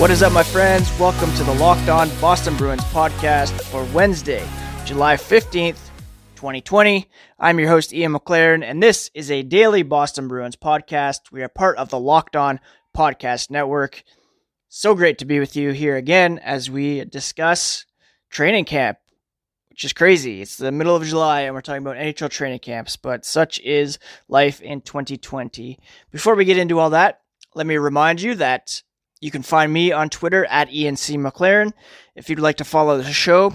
What is up, my friends? Welcome to the Locked On Boston Bruins podcast for Wednesday, July 15th, 2020. I'm your host, Ian McLaren, and this is a daily Boston Bruins podcast. We are part of the Locked On Podcast Network. So great to be with you here again as we discuss training camp, which is crazy. It's the middle of July and we're talking about NHL training camps, but such is life in 2020. Before we get into all that, let me remind you that you can find me on Twitter at ENC McLaren. If you'd like to follow the show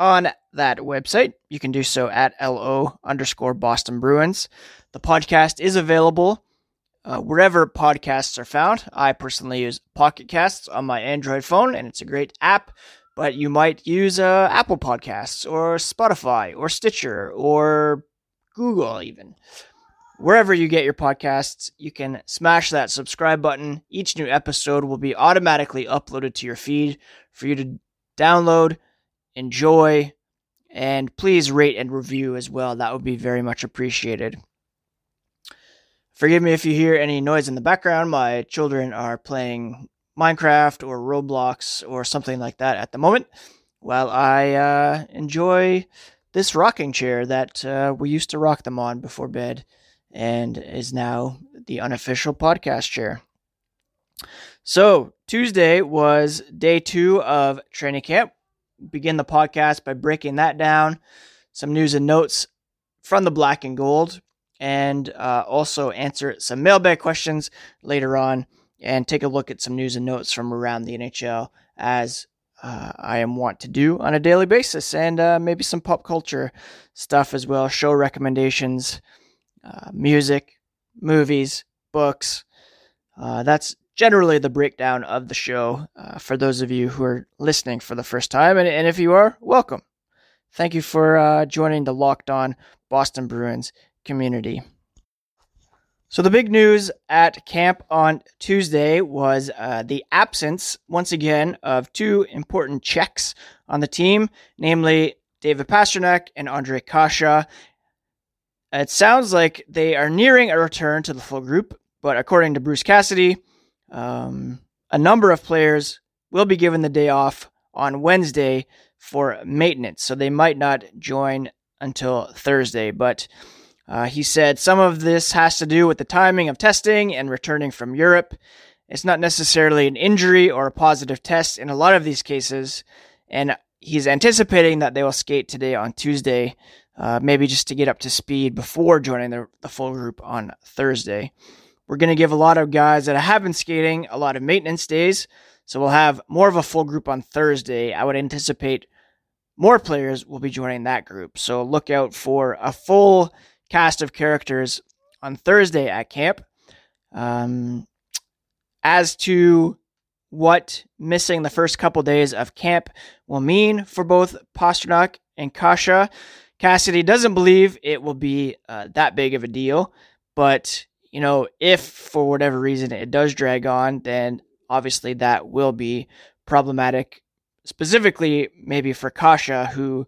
on that website, you can do so at LO underscore Boston Bruins. The podcast is available uh, wherever podcasts are found. I personally use Pocket Casts on my Android phone, and it's a great app. But you might use uh, Apple Podcasts or Spotify or Stitcher or Google, even. Wherever you get your podcasts, you can smash that subscribe button. Each new episode will be automatically uploaded to your feed for you to download, enjoy, and please rate and review as well. That would be very much appreciated. Forgive me if you hear any noise in the background. My children are playing Minecraft or Roblox or something like that at the moment while I uh, enjoy this rocking chair that uh, we used to rock them on before bed and is now the unofficial podcast chair. So, Tuesday was day two of training camp. Begin the podcast by breaking that down, some news and notes from the black and gold, and uh, also answer some mailbag questions later on and take a look at some news and notes from around the NHL as uh, I am wont to do on a daily basis, and uh, maybe some pop culture stuff as well, show recommendations, uh, music, movies, books. Uh, that's generally the breakdown of the show uh, for those of you who are listening for the first time. And, and if you are, welcome. Thank you for uh, joining the Locked On Boston Bruins community. So, the big news at camp on Tuesday was uh, the absence, once again, of two important Czechs on the team, namely David Pastrnak and Ondrej Kase. It sounds like they are nearing a return to the full group, but according to Bruce Cassidy, um, a number of players will be given the day off on Wednesday for maintenance, so they might not join until Thursday. But uh, he said some of this has to do with the timing of testing and returning from Europe. It's not necessarily an injury or a positive test in a lot of these cases, and he's anticipating that they will skate today on Tuesday uh, maybe just to get up to speed before joining the, the full group on Thursday. We're going to give a lot of guys that have been skating a lot of maintenance days, so we'll have more of a full group on Thursday. I would anticipate more players will be joining that group, so look out for a full cast of characters on Thursday at camp. Um, as to what missing the first couple days of camp will mean for both Pastrnak and Kase, Cassidy doesn't believe it will be uh, that big of a deal, but you know, if for whatever reason it does drag on, then obviously that will be problematic, specifically maybe for Kase, who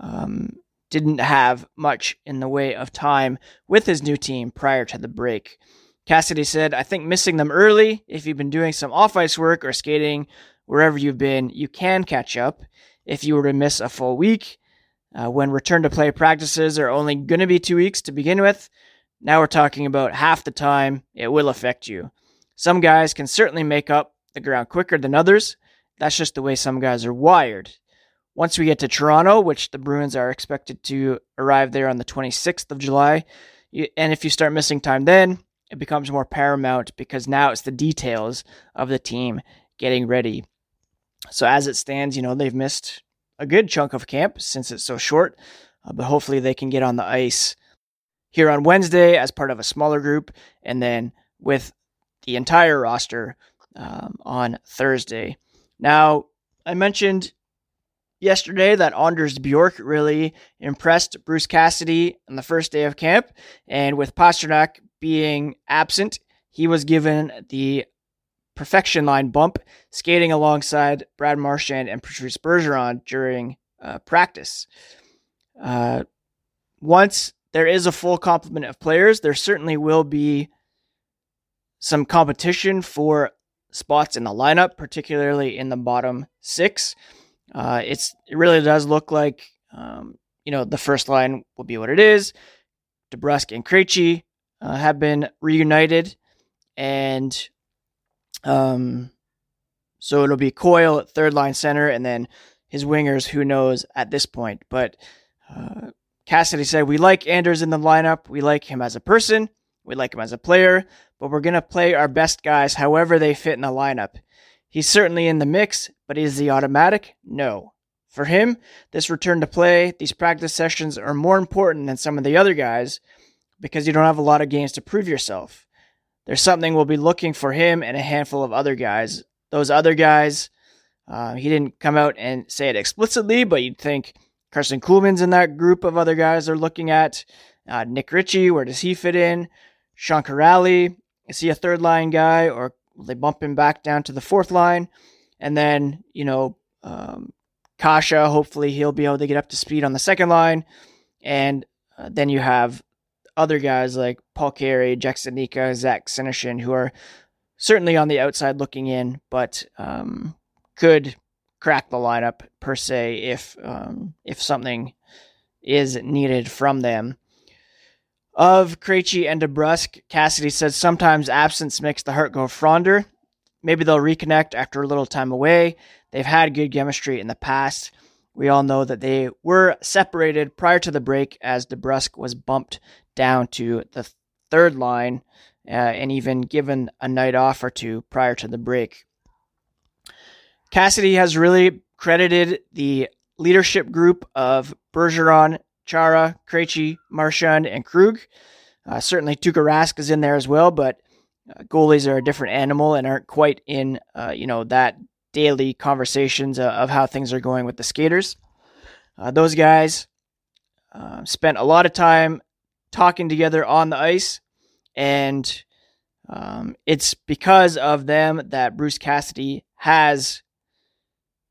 um, didn't have much in the way of time with his new team prior to the break. Cassidy said, I think missing them early, if you've been doing some off ice work or skating wherever you've been, you can catch up. If you were to miss a full week, uh, when return to play practices are only going to be two weeks to begin with, now we're talking about half the time it will affect you. Some guys can certainly make up the ground quicker than others. That's just the way some guys are wired. Once we get to Toronto, which the Bruins are expected to arrive there on the 26th of July, and if you start missing time then, it becomes more paramount because now it's the details of the team getting ready. So as it stands, you know, they've missed a good chunk of camp since it's so short, uh, but hopefully they can get on the ice here on Wednesday as part of a smaller group, and then with the entire roster um, on Thursday. Now, I mentioned yesterday that Anders Bjork really impressed Bruce Cassidy on the first day of camp, and with Pastrnak being absent, he was given the perfection line bump, skating alongside Brad Marchand and Patrice Bergeron during uh, practice. Uh, once there is a full complement of players, there certainly will be some competition for spots in the lineup, particularly in the bottom six. Uh, it's it really does look like um, you know the first line will be what it is. DeBrusk and Krejci uh, have been reunited, and um, so it'll be Coyle at third line center, and then his wingers. Who knows at this point? But uh, Cassidy said we like Anders in the lineup. We like him as a person. We like him as a player, but we're to play our best guys however they fit in the lineup. He's certainly in the mix, but is he automatic? No. For him, this return to play, these practice sessions are more important than some of the other guys because you don't have a lot of games to prove yourself. There's something we'll be looking for him and a handful of other guys. Those other guys, uh, he didn't come out and say it explicitly, but you'd think Karson Kuhlman's in that group of other guys they're looking at. Uh, Nick Ritchie, where does he fit in? Sean Kuraly, is he a third line guy or will they bump him back down to the fourth line? And then, you know, um, Kase, hopefully he'll be able to get up to speed on the second line. And uh, then you have other guys like Paul Carey, Jack Studnicka, Zach Senyshyn, who are certainly on the outside looking in, but um, could crack the lineup per se if um, if something is needed from them. Of Krejci and DeBrusk, Cassidy says sometimes absence makes the heart go fonder. Maybe they'll reconnect after a little time away. They've had good chemistry in the past. We all know that they were separated prior to the break as DeBrusk was bumped down to the third line uh, and even given a night off or two prior to the break. Cassidy has really credited the leadership group of Bergeron, Chara, Krejci, Marchand, and Krug. Uh, certainly, Tuukka Rask is in there as well, but uh, goalies are a different animal and aren't quite in, uh, you know, that daily conversations uh, of how things are going with the skaters. Uh, those guys uh, spent a lot of time talking together on the ice, and um, it's because of them that Bruce Cassidy has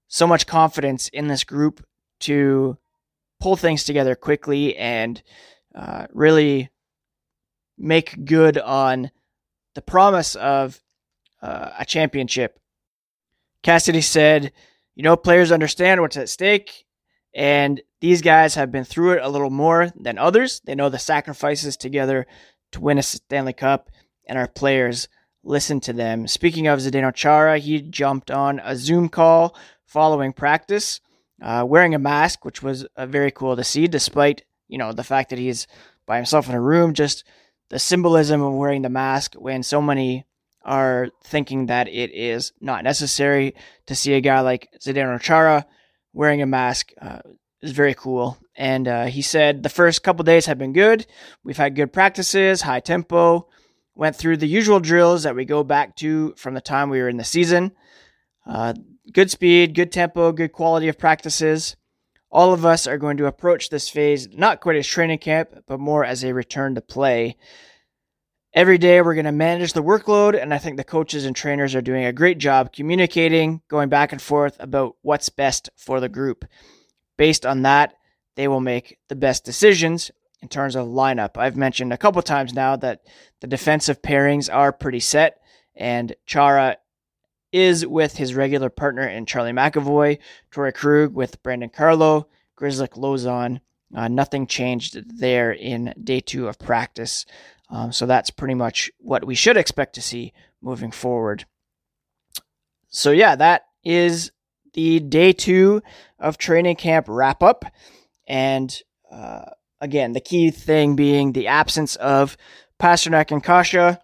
so much confidence in this group to pull things together quickly and uh, really make good on the promise of uh, a championship. Cassidy said, You know, players understand what's at stake, and these guys have been through it a little more than others. They know the sacrifices together to win a Stanley Cup, and our players listen to them. Speaking of Zdeno Chara, he jumped on a Zoom call following practice uh, wearing a mask, which was uh, very cool to see, despite you know the fact that he's by himself in a room. Just the symbolism of wearing the mask when so many are thinking that it is not necessary to see a guy like Zdeno Chara wearing a mask uh, is very cool. And uh, he said the first couple days have been good. We've had good practices, high tempo, went through the usual drills that we go back to from the time we were in the season. Uh, good speed, good tempo, good quality of practices. All of us are going to approach this phase not quite as training camp, but more as a return to play. Every day we're going to manage the workload, and I think the coaches and trainers are doing a great job communicating, going back and forth about what's best for the group. Based on that, they will make the best decisions in terms of lineup. I've mentioned a couple times now that the defensive pairings are pretty set, and Chara is with his regular partner in Charlie McAvoy, Torey Krug with Brandon Carlo, Grzelcyk Lauzon. Uh, nothing changed there in day two of practice. Um, so that's pretty much what we should expect to see moving forward. So, yeah, that is the day two of training camp wrap up. And uh, again, the key thing being the absence of Pastrnak and Kase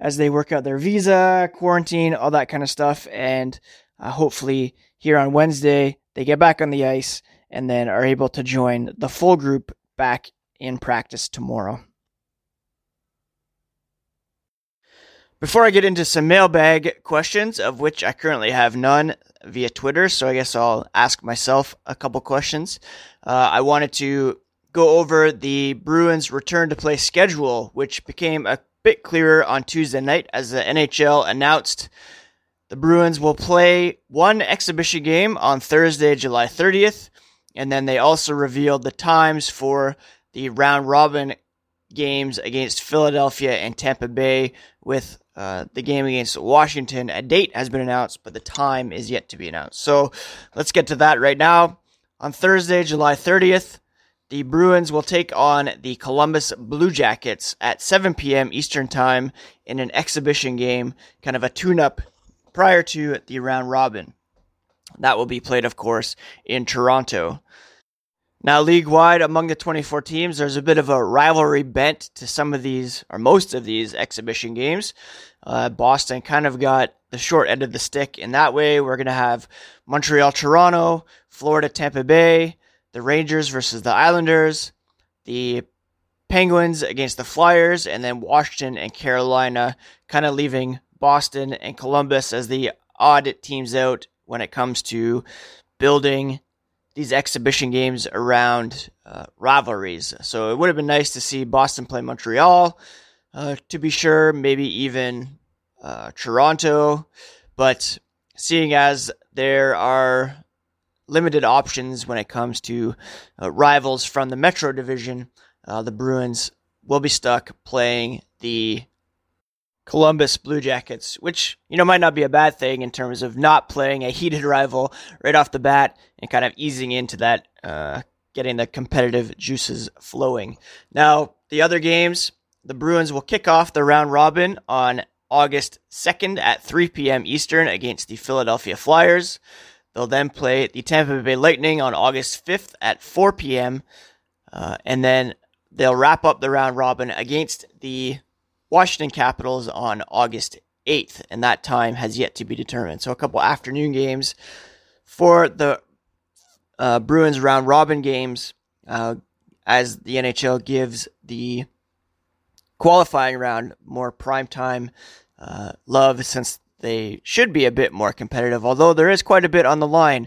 as they work out their visa, quarantine, all that kind of stuff. And uh, hopefully, here on Wednesday, they get back on the ice and then are able to join the full group back in practice tomorrow. Before I get into some mailbag questions, of which I currently have none via Twitter, so I guess I'll ask myself a couple questions. Uh, I wanted to go over the Bruins' return to play schedule, which became a bit clearer on Tuesday night as the NHL announced the Bruins will play one exhibition game on Thursday, July 30th, and then they also revealed the times for the round robin games against Philadelphia and Tampa Bay, with uh, the game against Washington. A date has been announced, but the time is yet to be announced. So let's get to that right now. On Thursday, July 30th, the Bruins will take on the Columbus Blue Jackets at 7 p.m. Eastern Time in an exhibition game, kind of a tune up prior to the round robin. That will be played, of course, in Toronto. Now, league wide, among the 24 teams, there's a bit of a rivalry bent to some of these, or most of these exhibition games. Uh, Boston kind of got the short end of the stick in that way. We're going to have Montreal, Toronto, Florida, Tampa Bay, the Rangers versus the Islanders, the Penguins against the Flyers, and then Washington and Carolina, kind of leaving Boston and Columbus as the odd teams out when it comes to building these exhibition games around uh, rivalries. So it would have been nice to see Boston play Montreal, uh, to be sure, maybe even uh, Toronto. But seeing as there are limited options when it comes to uh, rivals from the Metro Division, uh, the Bruins will be stuck playing the Columbus Blue Jackets, which, you know, might not be a bad thing in terms of not playing a heated rival right off the bat and kind of easing into that, uh, getting the competitive juices flowing. Now, the other games, the Bruins will kick off the round robin on August 2nd at 3 p.m. Eastern against the Philadelphia Flyers. They'll then play the Tampa Bay Lightning on August 5th at 4 p.m. Uh, and then they'll wrap up the round robin against the Washington Capitals on August 8th, and that time has yet to be determined. So a couple afternoon games for the uh, Bruins round robin games uh, as the NHL gives the qualifying round more prime time uh, love since they should be a bit more competitive, although there is quite a bit on the line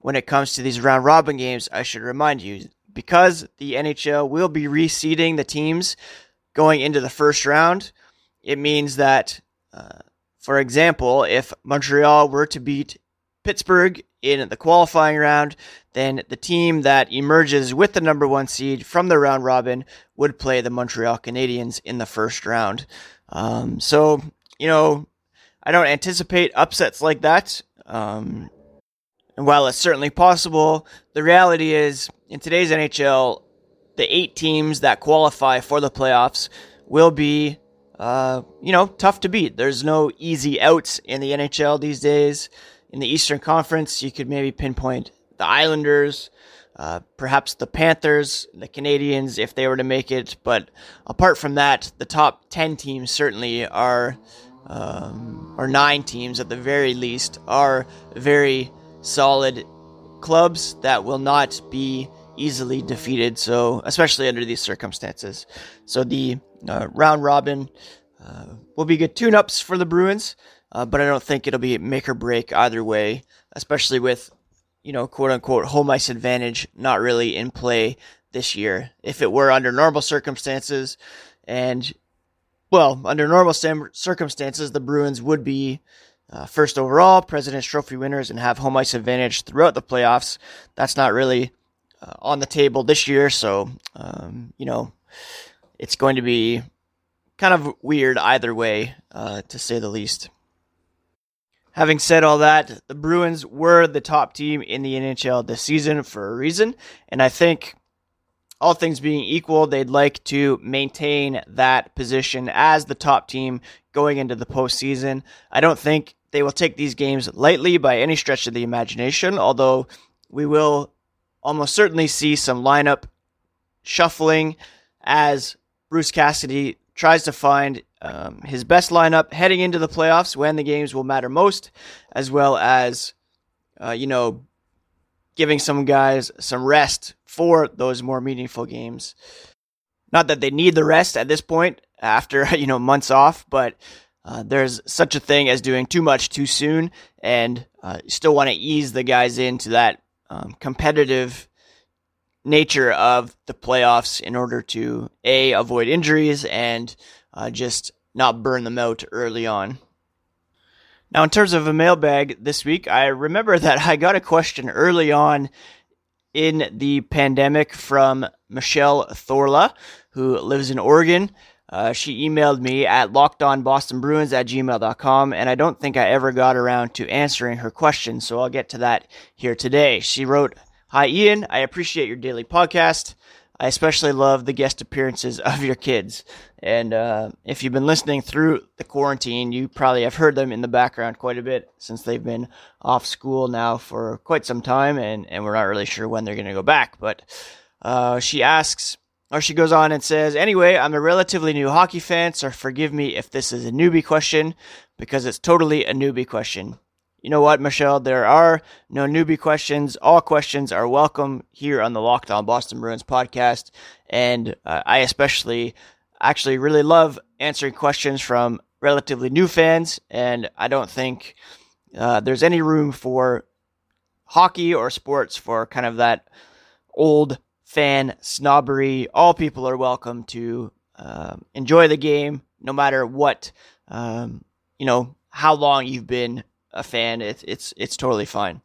when it comes to these round robin games. I should remind you because the NHL will be reseeding the teams going into the first round, it means that, uh, for example, if Montreal were to beat Pittsburgh in the qualifying round, then the team that emerges with the number one seed from the round robin would play the Montreal Canadiens in the first round. Um, so, you know, I don't anticipate upsets like that. Um, and while it's certainly possible, the reality is in today's NHL, the eight teams that qualify for the playoffs will be, uh, you know, tough to beat. There's no easy outs in the NHL these days. In the Eastern Conference, you could maybe pinpoint the Islanders, uh, perhaps the Panthers, the Canadiens, if they were to make it. But apart from that, the top 10 teams certainly are, um, or nine teams at the very least, are very solid clubs that will not be easily defeated. So, especially under these circumstances. So, the uh, round robin uh, will be good tune ups for the Bruins, uh, but I don't think it'll be make or break either way, especially with, you know, quote unquote home ice advantage not really in play this year. If it were under normal circumstances, and well, under normal circumstances, the Bruins would be uh, first overall, President's Trophy winners, and have home ice advantage throughout the playoffs. That's not really uh, on the table this year. So, um, you know, it's going to be kind of weird either way, uh, to say the least. Having said all that, the Bruins were the top team in the NHL this season for a reason, and I think all things being equal, they'd like to maintain that position as the top team going into the postseason. I don't think they will take these games lightly by any stretch of the imagination, although we will almost certainly see some lineup shuffling as Bruce Cassidy tries to find um, his best lineup heading into the playoffs when the games will matter most, as well as, uh, you know, giving some guys some rest for those more meaningful games. Not that they need the rest at this point after, you know, months off, but uh, there's such a thing as doing too much too soon and uh, still want to ease the guys into that um, competitive nature of the playoffs in order to a avoid injuries and uh, just not burn them out early on. Now, in terms of a mailbag this week, I remember that I got a question early on in the pandemic from Michelle Thorla, who lives in Oregon. Uh, she emailed me at lockedonbostonbruins at gmail.com, and I don't think I ever got around to answering her question, so I'll get to that here today. She wrote, Hi, Ian. I appreciate your daily podcast. I especially love the guest appearances of your kids. And uh, if you've been listening through the quarantine, you probably have heard them in the background quite a bit since they've been off school now for quite some time, and, and we're not really sure when they're going to go back. But uh, she asks, or she goes on and says, Anyway, I'm a relatively new hockey fan, so forgive me if this is a newbie question, because it's totally a newbie question. You know what, Michelle? There are no newbie questions. All questions are welcome here on the Locked On Boston Bruins podcast. And uh, I especially actually really love answering questions from relatively new fans. And I don't think uh, there's any room for hockey or sports for kind of that old fan snobbery. All people are welcome to um, enjoy the game, no matter what, um, you know, how long you've been a fan. It's it's it's totally fine.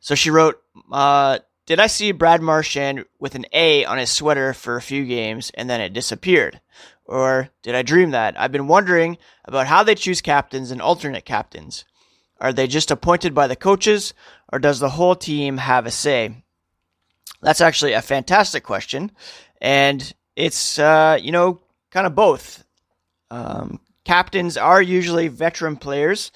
So she wrote, uh, "Did I see Brad Marchand with an A on his sweater for a few games and then it disappeared, or did I dream that? I've been wondering about how they choose captains and alternate captains. Are they just appointed by the coaches, or does the whole team have a say?" That's actually a fantastic question, and it's uh, you know kind of both. Um, captains are usually veteran players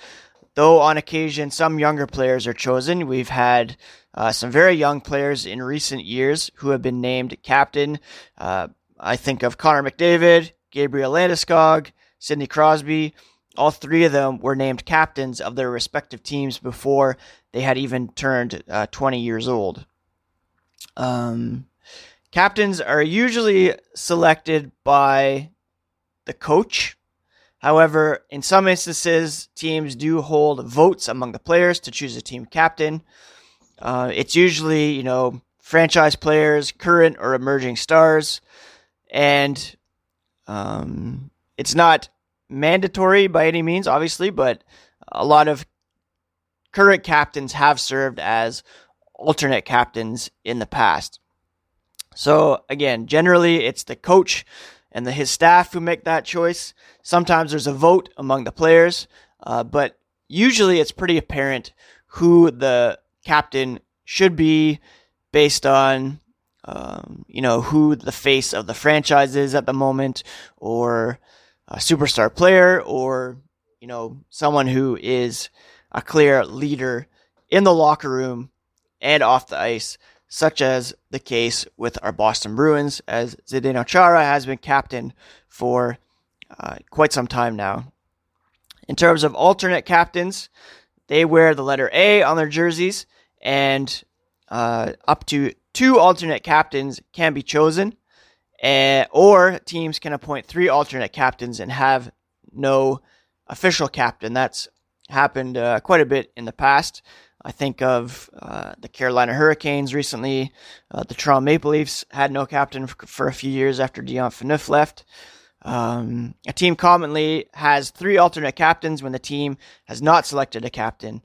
though on occasion some younger players are chosen. We've had uh, some very young players in recent years who have been named captain. Uh, I think of Connor McDavid, Gabriel Landeskog, Sidney Crosby. All three of them were named captains of their respective teams before they had even turned uh, 20 years old. Um, captains are usually selected by the coach However, in some instances, teams do hold votes among the players to choose a team captain. Uh, it's usually, you know, franchise players, current or emerging stars, and um, it's not mandatory by any means, obviously, but a lot of current captains have served as alternate captains in the past. So again, generally it's the coach and the, his staff who make that choice. Sometimes there's a vote among the players, uh, but usually it's pretty apparent who the captain should be based on, um, you know, who the face of the franchise is at the moment, or a superstar player, or, you know, someone who is a clear leader in the locker room and off the ice such as the case with our Boston Bruins, as Zdeno Chara has been captain for uh, quite some time now. In terms of alternate captains, they wear the letter A on their jerseys, and uh, up to two alternate captains can be chosen, uh, or teams can appoint three alternate captains and have no official captain. That's happened uh, quite a bit in the past. I think of uh, the Carolina Hurricanes recently. Uh, the Toronto Maple Leafs had no captain for, for a few years after Dion Phaneuf left. Um, a team commonly has three alternate captains when the team has not selected a captain,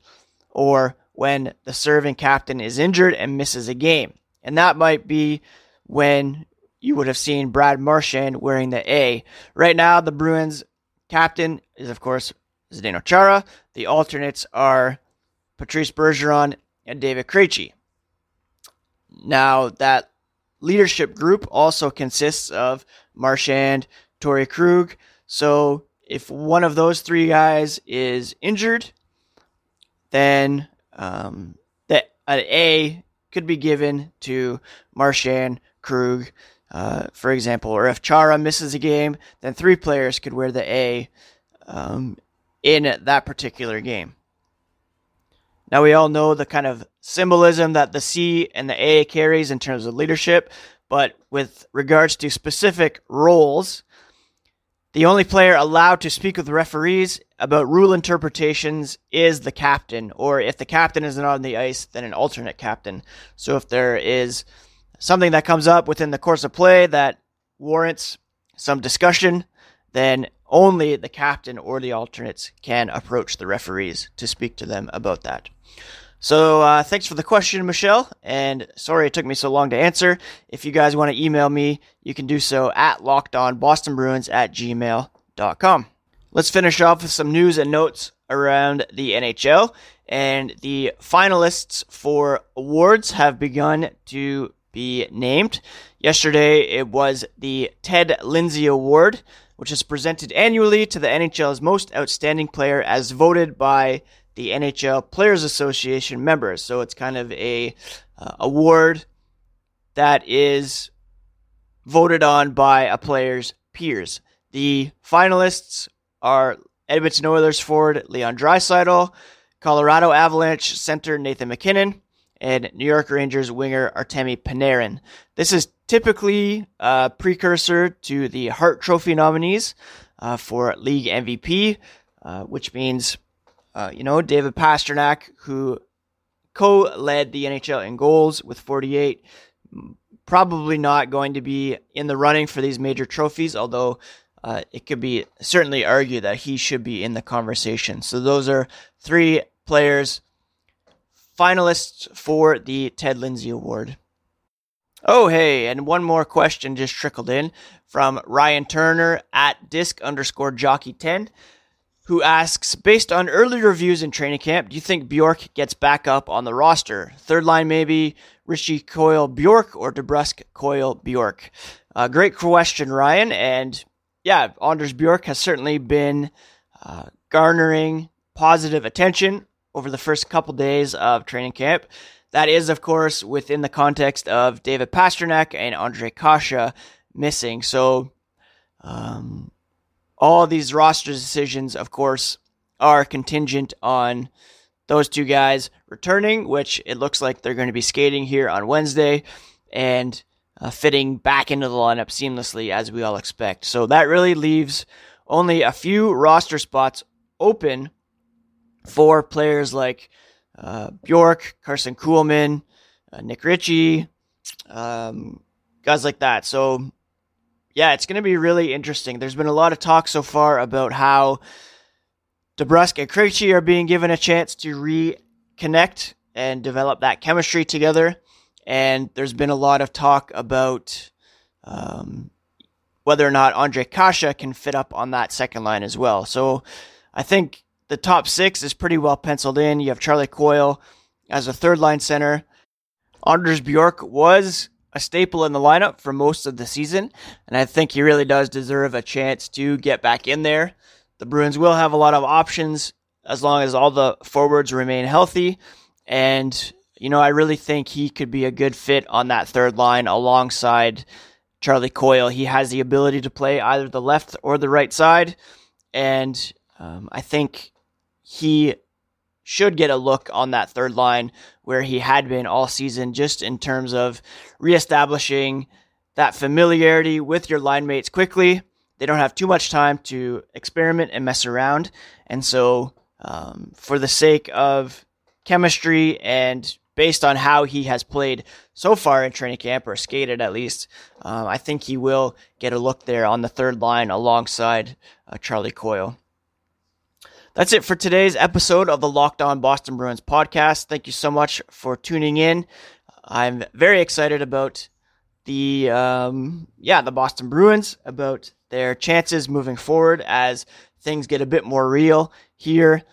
or when the serving captain is injured and misses a game. And that might be when you would have seen Brad Marchand wearing the A. Right now, the Bruins captain is, of course, Zdeno Chara. The alternates are Patrice Bergeron, and David Krejci. Now, that leadership group also consists of Marchand, Torey Krug. So, if one of those three guys is injured, then um, that an A could be given to Marchand, Krug, uh, for example. Or if Chara misses a game, then three players could wear the A um, in that particular game. Now, we all know the kind of symbolism that the C and the A carries in terms of leadership, but with regards to specific roles, the only player allowed to speak with referees about rule interpretations is the captain, or if the captain is not on the ice, then an alternate captain. So if there is something that comes up within the course of play that warrants some discussion, then only the captain or the alternates can approach the referees to speak to them about that. So uh, thanks for the question, Michelle. And sorry it took me so long to answer. If you guys want to email me, you can do so at lockedonbostonbruins at gmail.com. Let's finish off with some news and notes around the NHL. And the finalists for awards have begun to be named. Yesterday, it was the Ted Lindsay Award, which is presented annually to the NHL's most outstanding player as voted by the NHL Players Association members. So it's kind of a uh, award that is voted on by a player's peers. The finalists are Edmonton Oilers forward Leon Draisaitl, Colorado Avalanche center Nathan MacKinnon, and New York Rangers winger Artemi Panarin. This is typically a precursor to the Hart Trophy nominees uh, for league MVP, uh, which means uh, you know, David Pastrnak, who co led the NHL in goals with 48, probably not going to be in the running for these major trophies, although uh, it could be certainly argued that he should be in the conversation. So those are three players finalists for the Ted Lindsay Award. Oh, hey, and one more question just trickled in from Ryan Turner at disc underscore jockey 10 who asks, based on early reviews in training camp, do you think Bjork gets back up on the roster? Third line, maybe Ritchie Coyle Bjork or DeBrusk Coyle Bjork? Uh, great question, Ryan. And yeah, Anders Bjork has certainly been uh, garnering positive attention over the first couple days of training camp. That is, of course, within the context of David Pastrnak and Ondrej Kase missing. So, um, all these roster decisions, of course, are contingent on those two guys returning, which it looks like they're going to be skating here on Wednesday and uh, fitting back into the lineup seamlessly as we all expect. So that really leaves only a few roster spots open for players like uh, Bjork, Karson Kuhlman, uh, Nick Ritchie, um, guys like that. So yeah, it's going to be really interesting. There's been a lot of talk so far about how DeBrusk and Krejci are being given a chance to reconnect and develop that chemistry together. And there's been a lot of talk about um, whether or not Ondrej Kase can fit up on that second line as well. So I think the top six is pretty well penciled in. You have Charlie Coyle as a third line center. Anders Bjork was a staple in the lineup for most of the season, and I think he really does deserve a chance to get back in there. The Bruins will have a lot of options as long as all the forwards remain healthy, and you know I really think he could be a good fit on that third line alongside Charlie Coyle. He has the ability to play either the left or the right side, and um, I think he should get a look on that third line where he had been all season, just in terms of reestablishing that familiarity with your line mates quickly. They don't have too much time to experiment and mess around. And so, um, for the sake of chemistry and based on how he has played so far in training camp or skated at least, um, I think he will get a look there on the third line alongside uh, Charlie Coyle. That's it for today's episode of the Locked On Boston Bruins podcast. Thank you so much for tuning in. I'm very excited about the um, yeah the Boston Bruins about their chances moving forward as things get a bit more real here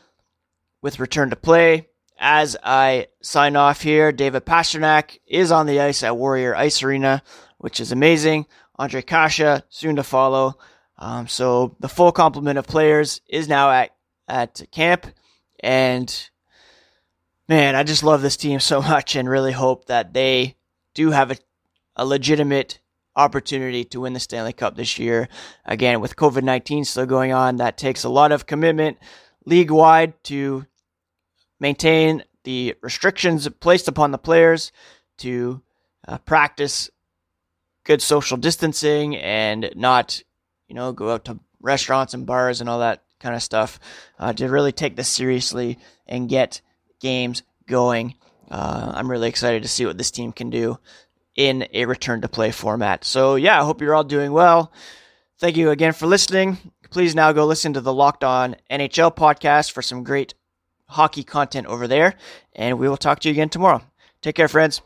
with return to play. As I sign off here, David Pastrnak is on the ice at Warrior Ice Arena, which is amazing. Andre Kase soon to follow. Um, so the full complement of players is now at at camp. And man, I just love this team so much and really hope that they do have a, a legitimate opportunity to win the Stanley Cup this year. Again, with COVID 19 still going on, that takes a lot of commitment league wide to maintain the restrictions placed upon the players to uh, practice good social distancing and not, you know, go out to restaurants and bars and all that kind of stuff uh, to really take this seriously and get games going. Uh, I'm really excited to see what this team can do in a return to play format. So, yeah, I hope you're all doing well. Thank you again for listening. Please now go listen to the Locked On NHL podcast for some great hockey content over there. And we will talk to you again tomorrow. Take care, friends.